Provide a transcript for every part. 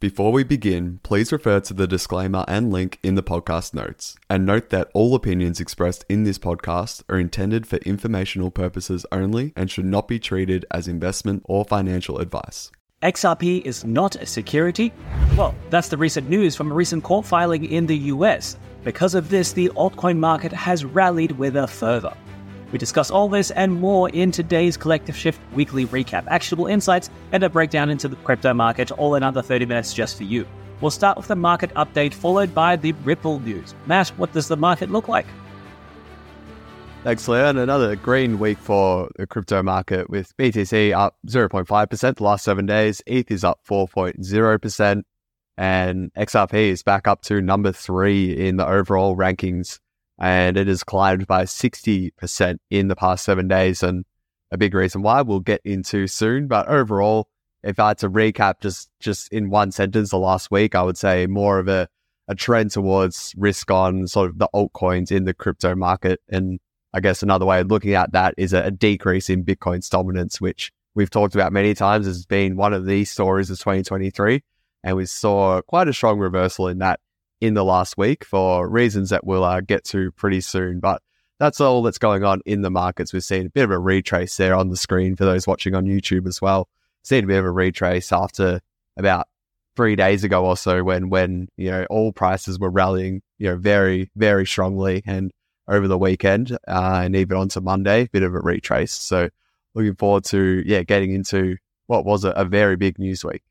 Before we begin, please refer to the disclaimer and link in the podcast notes. And note that all opinions expressed in this podcast are intended for informational purposes only and should not be treated as investment or financial advice. XRP is not a security? Well, that's the recent news from a recent court filing in the US. Because of this, the altcoin market has rallied with a further. We discuss all this and more in today's Collective Shift weekly recap, actionable insights, and a breakdown into the crypto market, all in under 30 minutes just for you. We'll start with the market update, followed by the Ripple news. Matt, what does the market look like? Thanks, Leon. Another green week for the crypto market with BTC up 0.5% the last seven days. ETH is up 4.0%. And XRP is back up to number three in the overall rankings and it has climbed by 60% in the past seven days. And a big reason why we'll get into soon. But overall, if I had to recap just, just in one sentence the last week, I would say more of a, a trend towards risk on sort of the altcoins in the crypto market. And I guess another way of looking at that is a, a decrease in Bitcoin's dominance, which we've talked about many times has been one of the stories of 2023. And we saw quite a strong reversal in that in the last week for reasons that we'll uh, get to pretty soon. But that's all that's going on in the markets. We've seen a bit of a retrace there on the screen for those watching on YouTube as well. Seen a bit of a retrace after about three days ago or so when when you know all prices were rallying you know very very strongly and over the weekend uh, and even onto Monday, a bit of a retrace. So looking forward to yeah getting into what was a, a very big news week.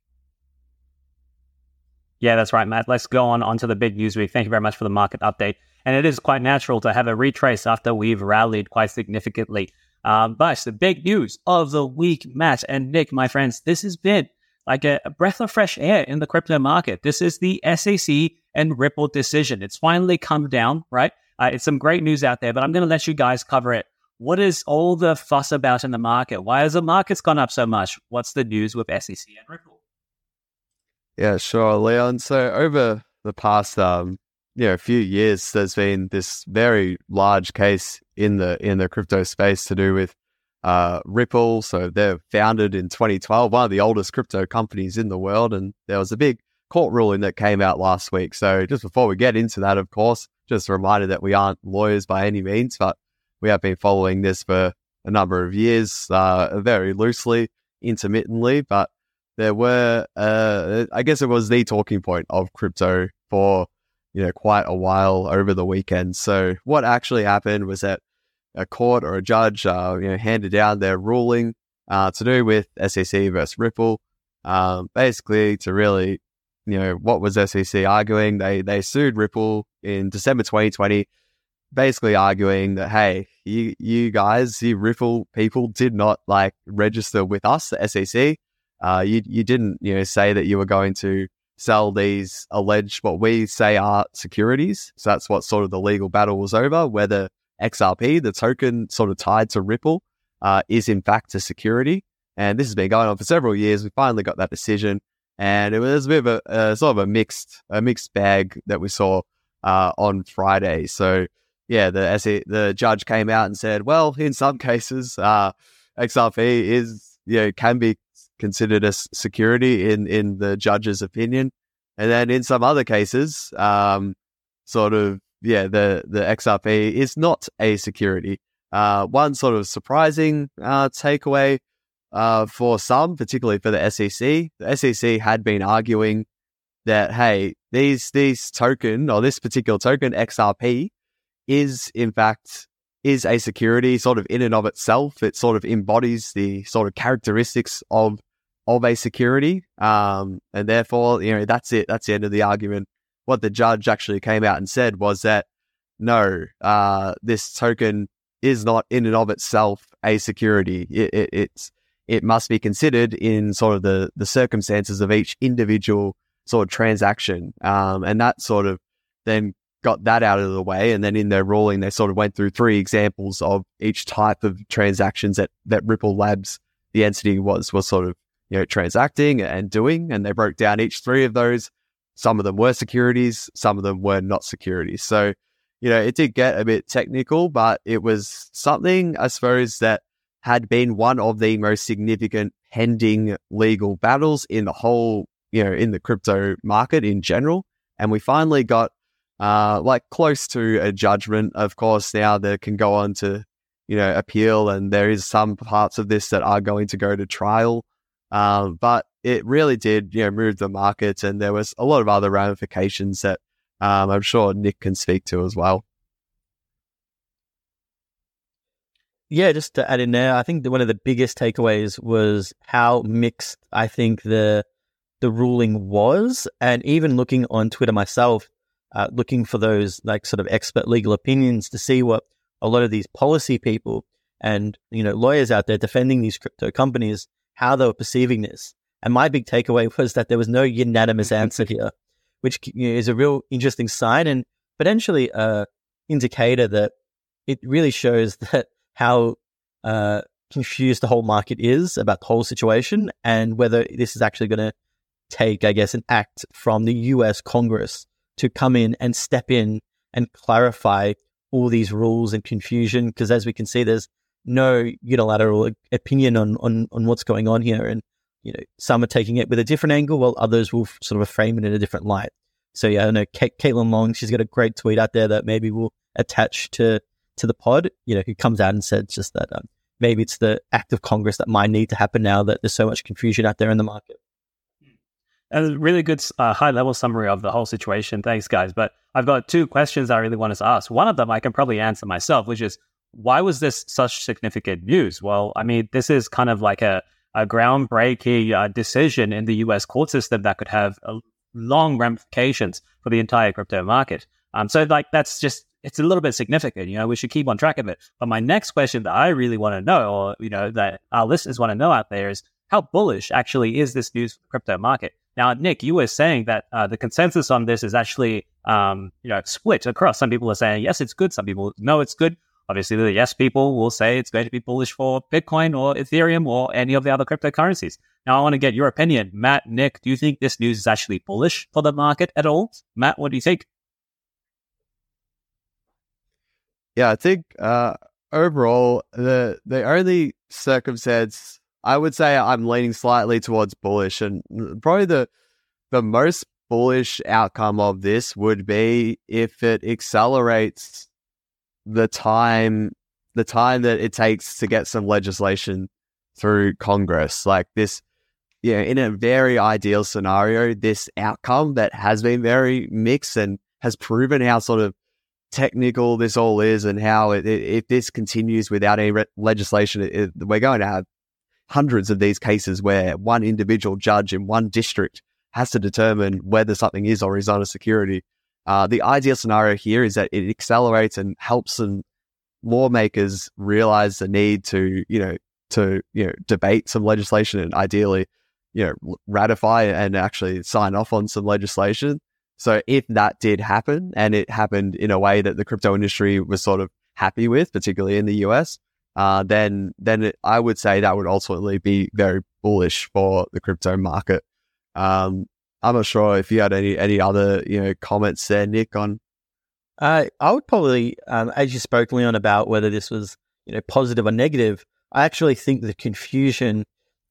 Yeah, that's right, Matt. Let's go on onto the big news week. Thank you very much for the market update. And it is quite natural to have a retrace after we've rallied quite significantly. Um, but the big news of the week, Matt and Nick, my friends, this has been like a, breath of fresh air in the crypto market. This is the SEC and Ripple decision. It's finally come down, right? Uh, it's some great news out there, but I'm going to let you guys cover it. What is all the fuss about in the market? Why has the markets gone up so much? What's the news with SEC and Ripple? Yeah, sure, Leon. So over the past um, you know, few years, there's been this very large case in the in the crypto space to do with uh, Ripple. So they're founded in 2012, one of the oldest crypto companies in the world, and there was a big court ruling that came out last week. So just before we get into that, of course, just a reminder that we aren't lawyers by any means, but we have been following this for a number of years, uh, very loosely, intermittently, but there were, uh, I guess it was the talking point of crypto for, you know, quite a while over the weekend. So what actually happened was that a court or a judge, uh, you know, handed down their ruling uh, to do with SEC versus Ripple, um, basically to really, you know, what was SEC arguing? They they sued Ripple in December 2020, basically arguing that hey, you you guys, you Ripple people, did not like register with us, the SEC uh, you you didn't you know say that you were going to sell these alleged what we say are securities. So that's what sort of the legal battle was over. Whether XRP, the token sort of tied to Ripple, uh, is in fact a security. And this has been going on for several years. We finally got that decision, and it was a bit of a sort of a mixed a mixed bag that we saw uh, on Friday. So yeah, the SE, the judge came out and said, well, in some cases, uh, XRP is you know can be considered a security in in the judge's opinion, and then in some other cases, um, sort of yeah, the the XRP is not a security. Uh, one sort of surprising uh, takeaway uh, for some, particularly for the SEC, the SEC had been arguing that hey, these these token or this particular token XRP is in fact is a security sort of in and of itself. It sort of embodies the sort of characteristics of of a security. Um, and therefore, you know, that's it. That's the end of the argument. What the judge actually came out and said was that no, uh, this token is not in and of itself a security. It, it, it's it must be considered in sort of the the circumstances of each individual sort of transaction. Um, and that sort of then got that out of the way. And then in their ruling, they sort of went through three examples of each type of transactions that that Ripple Labs, the entity was was sort of you know, transacting and doing. And they broke down each three of those. Some of them were securities, some of them were not securities. So, you know, it did get a bit technical, but it was something, I suppose, that had been one of the most significant pending legal battles in the whole you know, in the crypto market in general. And we finally got uh, like close to a judgment. Of course, now that can go on to, you know, appeal, and there is some parts of this that are going to go to trial. Um, but it really did, you know, move the markets, and there was a lot of other ramifications that um, I'm sure Nick can speak to as well. Yeah, just to add in there, I think one of the biggest takeaways was how mixed I think the the ruling was, and even looking on Twitter myself, uh, looking for those like sort of expert legal opinions to see what a lot of these policy people and you know lawyers out there defending these crypto companies how they were perceiving this. And my big takeaway was that there was no unanimous answer here, which you know, is a real interesting sign and potentially a indicator that it really shows that how uh, confused the whole market is about the whole situation and whether this is actually going to take, I guess, an act from the US Congress to come in and step in and clarify all these rules and confusion. Because as we can see, there's no unilateral opinion on, on, on what's going on here. And, you know, some are taking it with a different angle while others will sort of frame it in a different light. So yeah, I don't know Caitlin Long, she's got a great tweet out there that maybe we'll attach to, to the pod, you know, who comes out and said just that um, maybe it's the act of Congress that might need to happen now that there's so much confusion out there in the market. A really good uh, high level summary of the whole situation. Thanks, guys. But I've got two questions I really wanted to ask. One of them I can probably answer myself, which is why was this such significant news? Well, I mean, this is kind of like a, a groundbreaking uh, decision in the US court system that could have uh, long ramifications for the entire crypto market. Um, so, like, that's just it's a little bit significant. You know, we should keep on track of it. But my next question that I really want to know, or you know, that our listeners want to know out there, is how bullish actually is this news for the crypto market? Now, Nick, you were saying that uh, the consensus on this is actually, um, you know, split across. Some people are saying yes, it's good. Some people no, it's good. Obviously, the yes people will say it's going to be bullish for Bitcoin or Ethereum or any of the other cryptocurrencies. Now, I want to get your opinion, Matt, Nick. Do you think this news is actually bullish for the market at all? Matt, what do you think? Yeah, I think uh, overall the the only circumstance I would say I'm leaning slightly towards bullish, and probably the the most bullish outcome of this would be if it accelerates the time the time that it takes to get some legislation through Congress. Like this, you know, in a very ideal scenario, this outcome that has been very mixed and has proven how sort of technical this all is and how it, it, if this continues without any re- legislation, it, we're going to have hundreds of these cases where one individual judge in one district has to determine whether something is or is not a security. Uh, the ideal scenario here is that it accelerates and helps some lawmakers realize the need to, you know, to you know debate some legislation and ideally, you know, ratify and actually sign off on some legislation. So if that did happen and it happened in a way that the crypto industry was sort of happy with, particularly in the US, uh, then then it, I would say that would ultimately be very bullish for the crypto market. Um, I'm not sure if you had any any other you know comments there, Nick. On uh, I would probably, um, as you spoke, Leon, about whether this was you know positive or negative. I actually think the confusion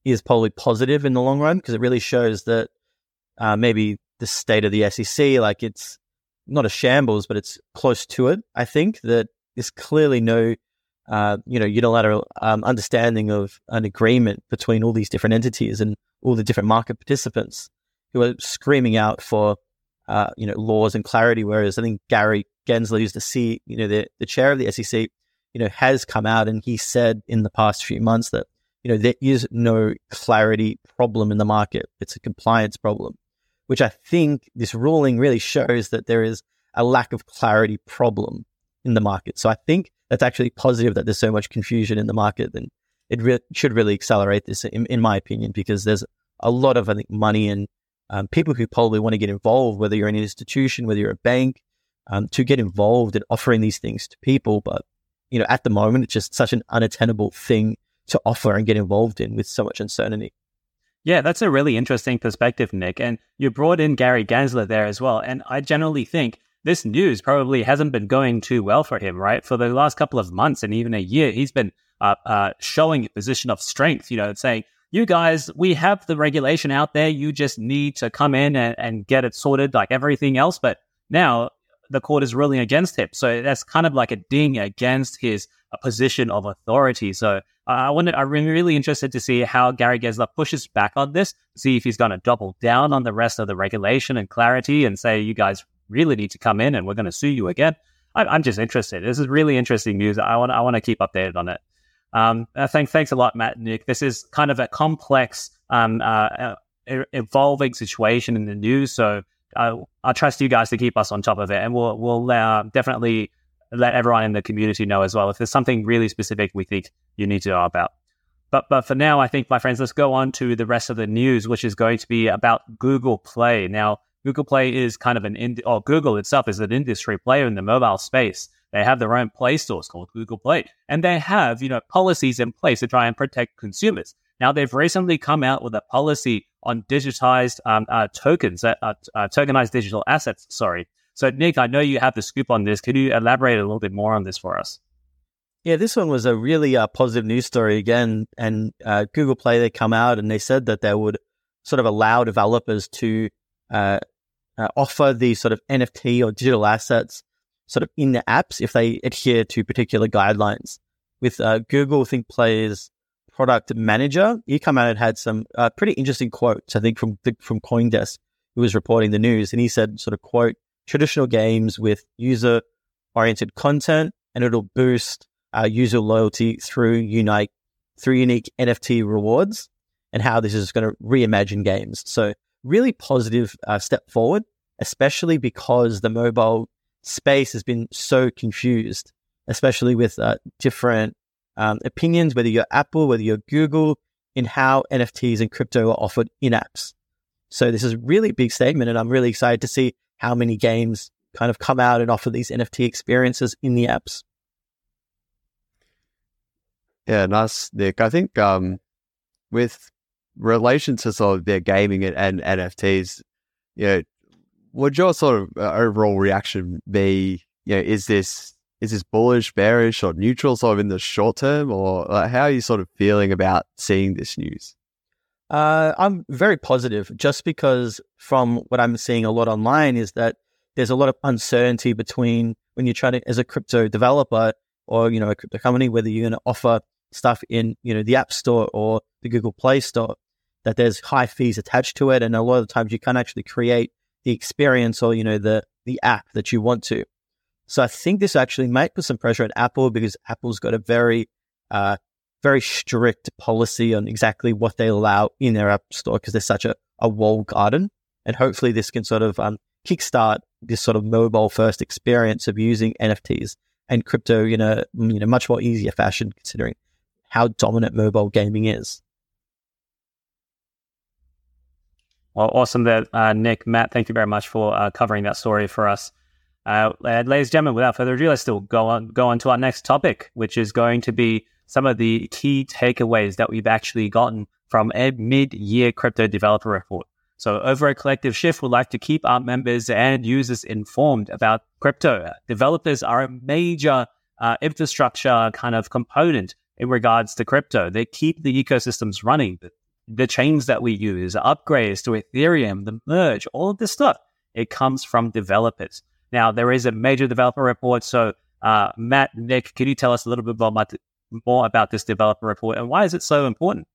is probably positive in the long run because it really shows that uh, maybe the state of the SEC, like it's not a shambles, but it's close to it. I think that there's clearly no uh, you know, unilateral um, understanding of an agreement between all these different entities and all the different market participants who are screaming out for, uh, you know, laws and clarity. Whereas I think Gary Gensler, who's the C, you know, the, the chair of the SEC, you know, has come out and he said in the past few months that, you know, there is no clarity problem in the market. It's a compliance problem, which I think this ruling really shows that there is a lack of clarity problem in the market. So I think that's actually positive that there's so much confusion in the market. And it re- should really accelerate this, in, in, my opinion, because there's a lot of I think money and um, people who probably want to get involved, whether you're an institution, whether you're a bank, um, to get involved in offering these things to people. But you know, at the moment, it's just such an unattainable thing to offer and get involved in with so much uncertainty. Yeah, that's a really interesting perspective, Nick. And you brought in Gary Gensler there as well. And I generally think this news probably hasn't been going too well for him, right? For the last couple of months and even a year, he's been uh, uh, showing a position of strength, you know, saying you guys, we have the regulation out there. You just need to come in and, and get it sorted like everything else. But now the court is ruling against him. So that's kind of like a ding against his position of authority. So uh, I want I'm really interested to see how Gary Gensler pushes back on this, see if he's going to double down on the rest of the regulation and clarity and say, you guys really need to come in and we're going to sue you again. I, am just interested. This is really interesting news. I want I want to keep updated on it. Um, uh, thanks, thanks a lot, Matt. Nick. This is kind of a complex, um, uh, uh, evolving situation in the news. So uh, I trust you guys to keep us on top of it, and we'll we'll uh, definitely let everyone in the community know as well if there's something really specific we think you need to know about. But but for now, I think my friends, let's go on to the rest of the news, which is going to be about Google Play. Now, Google Play is kind of an ind- or Google itself is an industry player in the mobile space. They have their own Play stores called Google Play, and they have you know policies in place to try and protect consumers. Now, they've recently come out with a policy on digitized um, uh, tokens, uh, uh, tokenized digital assets. Sorry. So, Nick, I know you have the scoop on this. Could you elaborate a little bit more on this for us? Yeah, this one was a really uh, positive news story again. And uh, Google Play, they come out and they said that they would sort of allow developers to uh, offer these sort of NFT or digital assets sort of in the apps if they adhere to particular guidelines. With Google, think plays product manager, he come out and had some uh, pretty interesting quotes. I think from from CoinDesk, who was reporting the news, and he said, sort of quote, traditional games with user oriented content, and it'll boost uh, user loyalty through unique through unique NFT rewards, and how this is going to reimagine games. So really positive uh, step forward, especially because the mobile space has been so confused, especially with uh, different um, opinions, whether you're Apple, whether you're Google, in how NFTs and crypto are offered in apps. So this is a really big statement, and I'm really excited to see how many games kind of come out and offer these NFT experiences in the apps. Yeah, nice, Nick. I think um, with relation to sort of their gaming and, and NFTs, you know, would your sort of uh, overall reaction be, you know, is this is this bullish, bearish, or neutral sort of in the short term, or like, how are you sort of feeling about seeing this news? Uh, I'm very positive, just because from what I'm seeing a lot online is that there's a lot of uncertainty between when you're trying to, as a crypto developer or you know a crypto company, whether you're going to offer stuff in you know the App Store or the Google Play Store, that there's high fees attached to it, and a lot of times you can't actually create the experience or you know the the app that you want to. So I think this actually might put some pressure on Apple because Apple's got a very, uh, very strict policy on exactly what they allow in their app store because they're such a, a walled garden. And hopefully this can sort of um, kickstart this sort of mobile first experience of using NFTs and crypto in a you know much more easier fashion considering how dominant mobile gaming is. Well, awesome that uh, Nick, Matt, thank you very much for uh, covering that story for us. Uh, ladies and gentlemen, without further ado, let's still go on go on to our next topic, which is going to be some of the key takeaways that we've actually gotten from a mid-year crypto developer report. So, over a Collective Shift, we'd like to keep our members and users informed about crypto. Developers are a major uh, infrastructure kind of component in regards to crypto. They keep the ecosystems running. The, chains that we use, upgrades to Ethereum, the merge, all of this stuff, it comes from developers. Now, there is a major developer report. So, uh, Matt, Nick, can you tell us a little bit more, more about this developer report and why is it so important?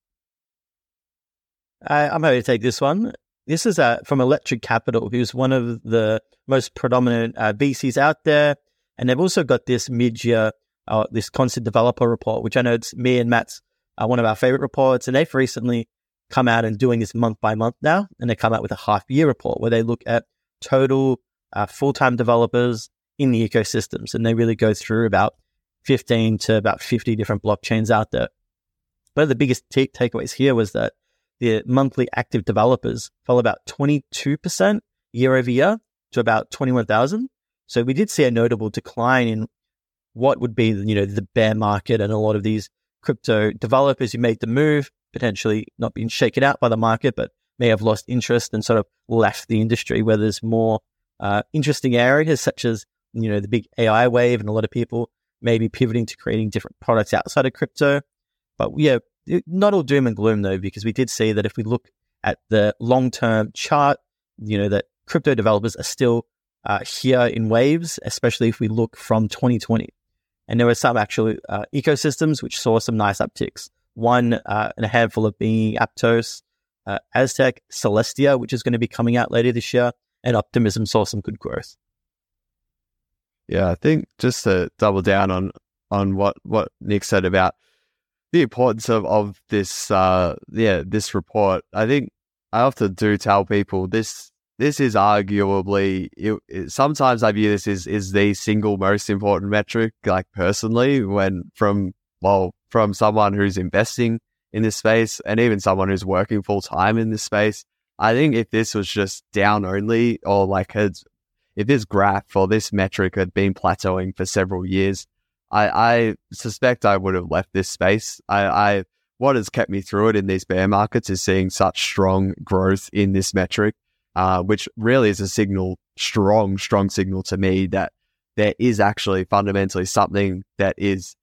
I, am happy to take this one. This is uh, from Electric Capital, who's one of the most predominant uh, VCs out there. And they've also got this mid year, uh, this constant developer report, which I know it's me and Matt's uh, one of our favorite reports. And they've recently come out and doing this month by month now. And they come out with a half year report where they look at total uh, full time developers in the ecosystems. And they really go through about 15 to about 50 different blockchains out there. One of the biggest t- takeaways here was that the monthly active developers fell about 22% year over year to about 21,000. So we did see a notable decline in what would be, you know, the bear market and a lot of these crypto developers who made the move, potentially not being shaken out by the market, but may have lost interest and sort of left the industry where there's more uh, interesting areas such as you know the big AI wave, and a lot of people may be pivoting to creating different products outside of crypto. But yeah, not all doom and gloom though, because we did see that if we look at the long term chart, you know, that crypto developers are still uh, here in waves, especially if we look from 2020. And there were some actual uh, ecosystems which saw some nice upticks. One uh, and a handful of being Aptos, uh, Aztec, Celestia, which is going to be coming out later this year, and Optimism saw some good growth. Yeah, I think just to double down on on what what Nick said about the importance of of this uh yeah this report. I think I often do tell people this this is arguably it, it, sometimes I view this as is the single most important metric. Like personally, when from well from someone who's investing in this space and even someone who's working full time in this space, I think if this was just down only or like had if this graph or this metric had been plateauing for several years, I, I suspect I would have left this space. I, I what has kept me through it in these bear markets is seeing such strong growth in this metric, uh, which really is a signal, strong, strong signal to me that there is actually fundamentally something that is,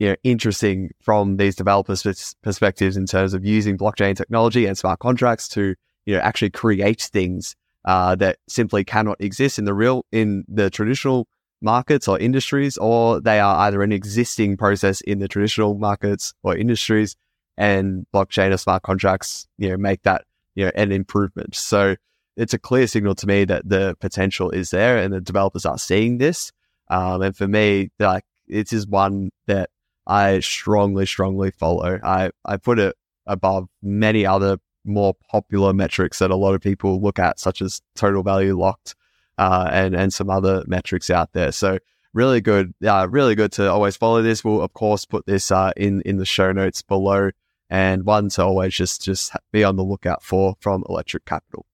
you know, interesting from these developers' perspectives in terms of using blockchain technology and smart contracts to, you know, actually create things uh, that simply cannot exist in the real in the traditional markets or industries, or they are either an existing process in the traditional markets or industries, and blockchain or smart contracts, you know, make that you know an improvement. So it's a clear signal to me that the potential is there, and the developers are seeing this. Um, and for me, like it is one that I strongly, strongly follow. I I put it above many other more popular metrics that a lot of people look at, such as total value locked uh, and and some other metrics out there. So really good, uh, really good to always follow this. We'll of course put this uh, in in the show notes below, and one to always just just be on the lookout for from Electric Capital.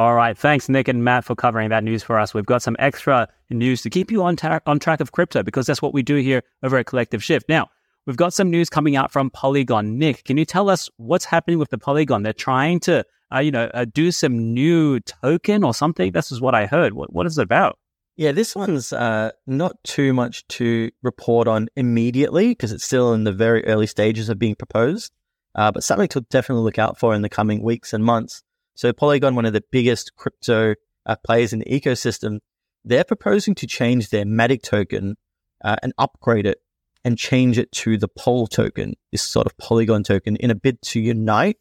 All right, thanks Nick and Matt for covering that news for us. We've got some extra news to keep you on ta- on track of crypto because that's what we do here over at Collective Shift. Now We've got some news coming out from Polygon. Nick, can you tell us what's happening with the Polygon? They're trying to, uh, you know, uh, do some new token or something. This is what I heard. What, what is it about? Yeah, this one's uh, not too much to report on immediately because it's still in the very early stages of being proposed, uh, but something to definitely look out for in the coming weeks and months. So, Polygon, one of the biggest crypto uh, players in the ecosystem, they're proposing to change their Matic token uh, and upgrade it and change it to the POL token, this sort of Polygon token, in a bid to unite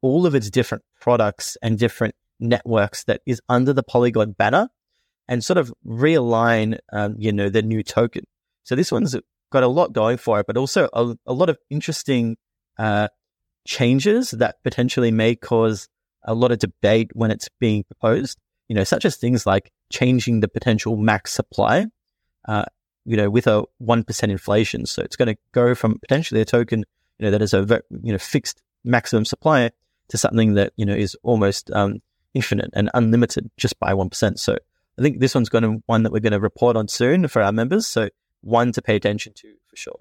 all of its different products and different networks that is under the Polygon banner and sort of realign, um, you know, the new token. So this one's got a lot going for it, but also a, a lot of interesting uh, changes that potentially may cause a lot of debate when it's being proposed. You know, such as things like changing the potential max supply uh, you know, with a 1% inflation. So it's going to go from potentially a token, you know, that is a, you know, fixed maximum supply to something that, you know, is almost um, infinite and unlimited just by 1%. So I think this one's going to one that we're going to report on soon for our members. So one to pay attention to for sure.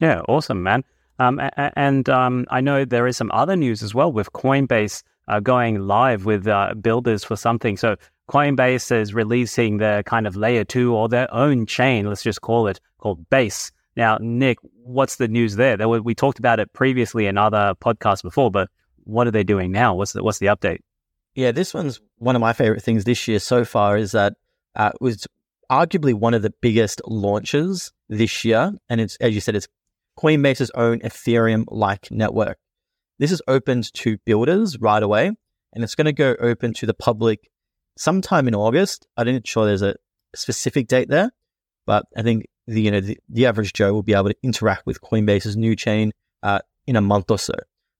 Yeah, awesome, man. Um, and um, I know there is some other news as well with Coinbase uh, going live with uh, builders for something. So Coinbase is releasing their kind of layer two or their own chain, let's just call it, called Base. Now, Nick, what's the news there? we talked about it previously in other podcasts before, but what are they doing now? What's the, what's the update? Yeah, this one's one of my favorite things this year so far is that uh, it was arguably one of the biggest launches this year. And it's, as you said, it's Coinbase's own Ethereum like network. This is opened to builders right away, and it's going to go open to the public sometime in August. I didn't sure there's a specific date there, but I think the you know the, the average Joe will be able to interact with Coinbase's new chain uh, in a month or so.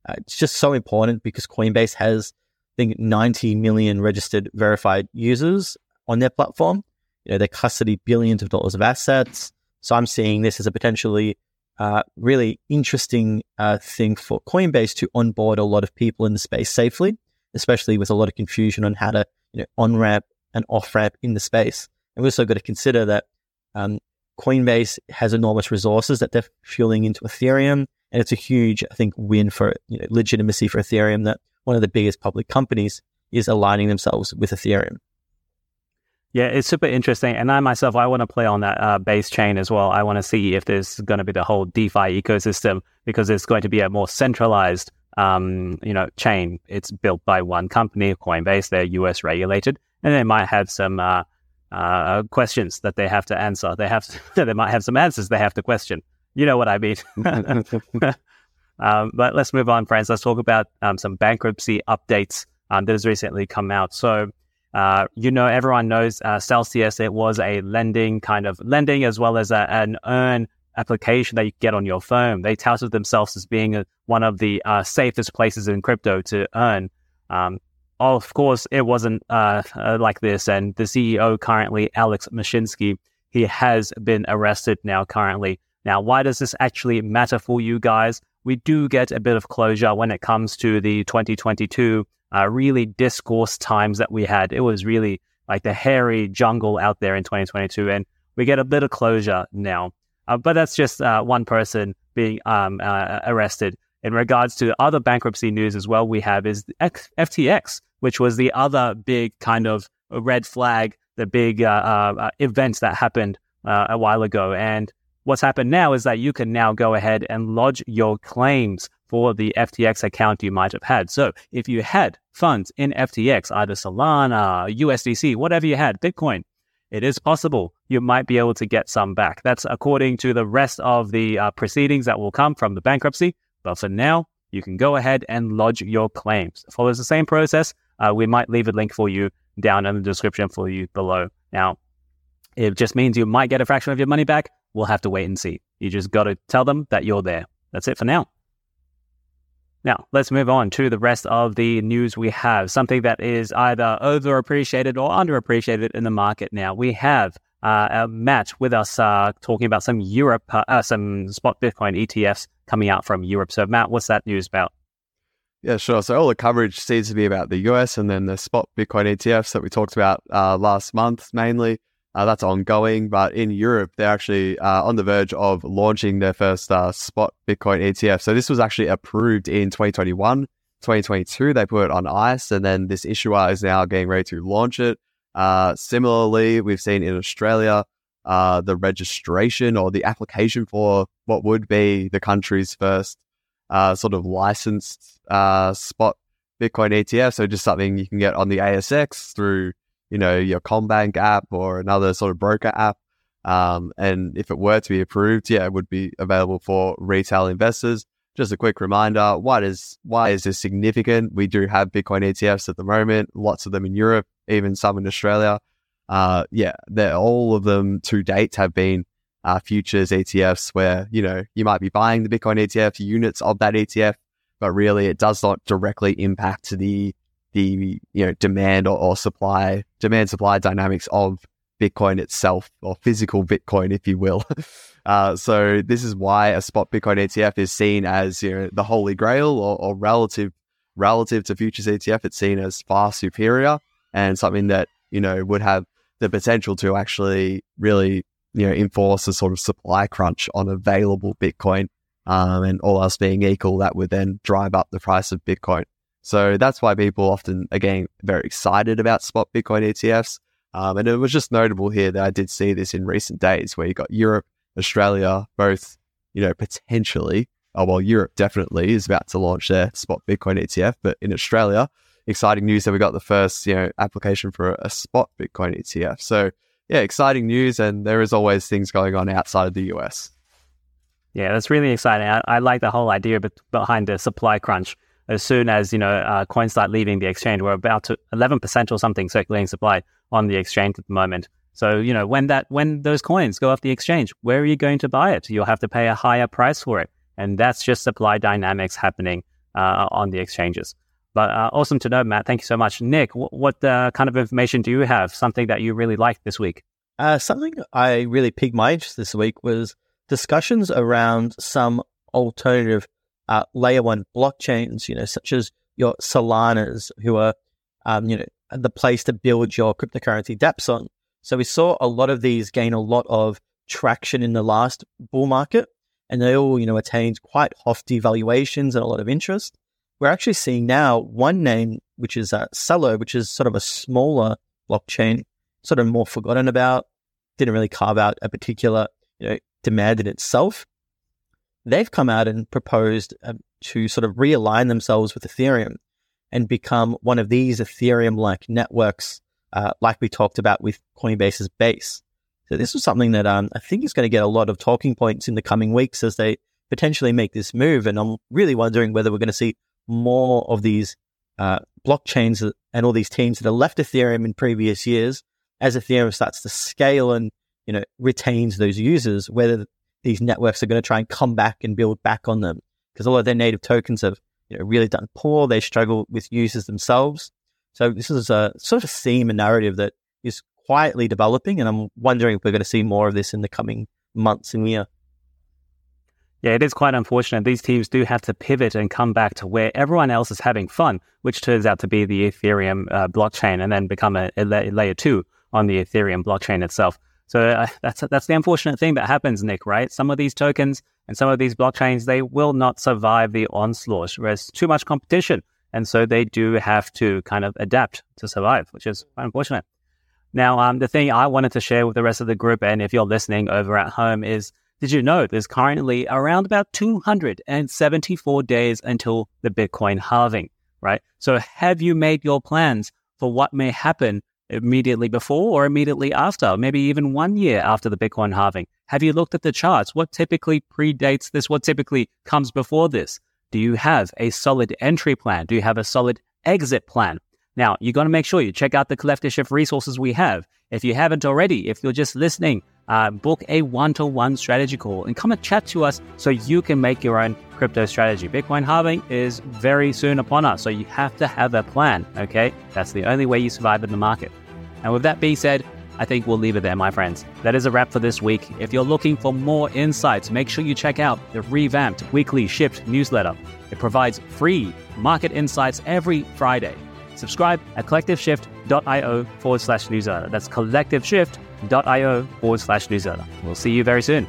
Uh, it's just so important because Coinbase has I think 90 million registered verified users on their platform. You know they custody billions of dollars of assets. So I'm seeing this as a potentially uh, really interesting uh, thing for Coinbase to onboard a lot of people in the space safely, especially with a lot of confusion on how to you know, on ramp and off ramp in the space. And we've also got to consider that um, Coinbase has enormous resources that they're fueling into Ethereum, and it's a huge, I think, win for you know, legitimacy for Ethereum that one of the biggest public companies is aligning themselves with Ethereum. Yeah, it's super interesting. And I myself, I want to play on that uh, base chain as well. I want to see if there's going to be the whole DeFi ecosystem because it's going to be a more centralized, um, you know, chain. It's built by one company, Coinbase. They're US regulated, and they might have some uh, uh, questions that they have to answer. They have to, they might have some answers they have to question. You know what I mean. um, but let's move on, friends. Let's talk about um, some bankruptcy updates um, that has recently come out. So uh, you know, everyone knows uh, Celsius. It was a lending kind of lending as well as a, an earn application that you get on your phone. They touted themselves as being a, one of the uh, safest places in crypto to earn. Um, of course, it wasn't uh, uh, like this. And the CEO currently, Alex Mashinsky, he has been arrested now currently. Now, why does this actually matter for you guys? We do get a bit of closure when it comes to the 2022 uh, really discourse times that we had. It was really like the hairy jungle out there in 2022, and we get a bit of closure now. Uh, but that's just uh, one person being um, uh, arrested. In regards to other bankruptcy news as well, we have is FTX, which was the other big kind of red flag, the big uh, uh, event that happened a while ago. And what's happened now is that you can now go ahead and lodge your claims for the FTX account you might have had. So if you had funds in FTX, either Solana, USDC, whatever you had, Bitcoin, it is possible you might be able to get some back. That's according to the rest of the uh, proceedings that will come from the bankruptcy. But for now, you can go ahead and lodge your claims. It follows the same process. Uh, we might leave a link for you down in the description for you below. Now, it just means you might get a fraction of your money back. We'll have to wait and see. You just got to tell them that you're there. That's it for now. Now, let's move on to the rest of the news we have. Something that is either overappreciated or underappreciated in the market now. We have uh, Matt with us uh, talking about some Europe, uh, uh some spot Bitcoin ETFs coming out from Europe. So, Matt, what's that news about? Yeah, sure. So all the coverage seems to be about the US and then the spot Bitcoin ETFs that we talked about uh, last month mainly. Uh, that's ongoing, but in Europe, they're actually uh, on the verge of launching their first uh, spot Bitcoin ETF. So this was actually approved in 2021, 2022. They put it on ice, and then this issuer is now getting ready to launch it. Uh, similarly, we've seen in Australia uh, the registration or the application for what would be the country's first uh, sort of licensed spot Bitcoin ETF. So just something you can get on the ASX through you know, your CommBank app or another sort of broker app. Um, and if it were to be approved, yeah, it would be available for retail investors. Just a quick reminder: why is why is this significant? We do have Bitcoin ETFs at the moment, lots of them in Europe, even some in Australia. Uh, yeah, all of them to date have been uh, futures ETFs, where you know you might be buying the Bitcoin ETF units of that ETF, but really it does not directly impact the the you know demand or, or supply demand supply dynamics of Bitcoin itself or physical Bitcoin, if you will. Uh, so this is why a spot Bitcoin ETF is seen as you know the holy grail or, or relative relative to futures ETF. It's seen as far superior and something that you know would have the potential to actually really you know enforce a sort of supply crunch on available Bitcoin. Um, and all else being equal, that would then drive up the price of Bitcoin. So that's why people often, again, very excited about spot Bitcoin ETFs. Um, and it was just notable here that I did see this in recent days where you got Europe, Australia, both, you know, potentially, oh, well, Europe definitely is about to launch their spot Bitcoin ETF, but in Australia, exciting news that we got the first, you know, application for a spot Bitcoin ETF. So yeah, exciting news. And there is always things going on outside of the US. Yeah, that's really exciting. I, I like the whole idea behind the supply crunch as soon as you know uh, coins start leaving the exchange. We're about to 11% or something circulating supply on the exchange at the moment. So you know when that when those coins go off the exchange, where are you going to buy it? You'll have to pay a higher price for it, and that's just supply dynamics happening uh, on the exchanges. But uh, awesome to know, Matt. Thank you so much, Nick. What uh, kind of information do you have? Something that you really liked this week? Uh, something I really piqued my interest this week was discussions around some alternative uh, layer one blockchains, you know, such as your Solanas, who are, um, you know, the place to build your cryptocurrency dApps on. So we saw a lot of these gain a lot of traction in the last bull market, and they all, you know, attained quite hefty valuations and a lot of interest. We're actually seeing now one name, which is uh, Celo, which is sort of a smaller blockchain, sort of more forgotten about, didn't really carve out a particular you know, demand in itself. They've come out and proposed um, to sort of realign themselves with Ethereum and become one of these Ethereum like networks, uh, like we talked about with Coinbase's base. So this is something that um, I think is going to get a lot of talking points in the coming weeks as they potentially make this move. And I'm really wondering whether we're going to see more of these uh, blockchains and all these teams that have left Ethereum in previous years as Ethereum starts to scale and you know retains those users, whether these networks are going to try and come back and build back on them because a lot of their native tokens have you know really done poor. They struggle with users themselves. So this is a sort of theme and narrative that is quietly developing, and I'm wondering if we're going to see more of this in the coming months and year. Yeah, it is quite unfortunate. These teams do have to pivot and come back to where everyone else is having fun, which turns out to be the Ethereum uh, blockchain, and then become a, a, layer two on the Ethereum blockchain itself. So uh, that's that's the unfortunate thing that happens, Nick. Right? Some of these tokens and some of these blockchains they will not survive the onslaught. There's too much competition, and so they do have to kind of adapt to survive, which is unfortunate. Now, um, the thing I wanted to share with the rest of the group, and if you're listening over at home, is did you know there's currently around about 274 days until the Bitcoin halving, right? So have you made your plans for what may happen immediately before or immediately after, maybe even one year after the Bitcoin halving? Have you looked at the charts? What typically predates this? What typically comes before this? Do you have a solid entry plan? Do you have a solid exit plan? Now, you're going to make sure you check out the collective shift resources we have. If you haven't already, if you're just listening, uh, book a one to one strategy call and come and chat to us so you can make your own crypto strategy. Bitcoin halving is very soon upon us, so you have to have a plan, okay? That's the only way you survive in the market. And with that being said, I think we'll leave it there, my friends. That is a wrap for this week. If you're looking for more insights, make sure you check out the revamped weekly Shift newsletter. It provides free market insights every Friday. Subscribe at collectiveshift.io forward slash newsletter. That's collectiveshift.io forward slash newsletter. We'll see you very soon.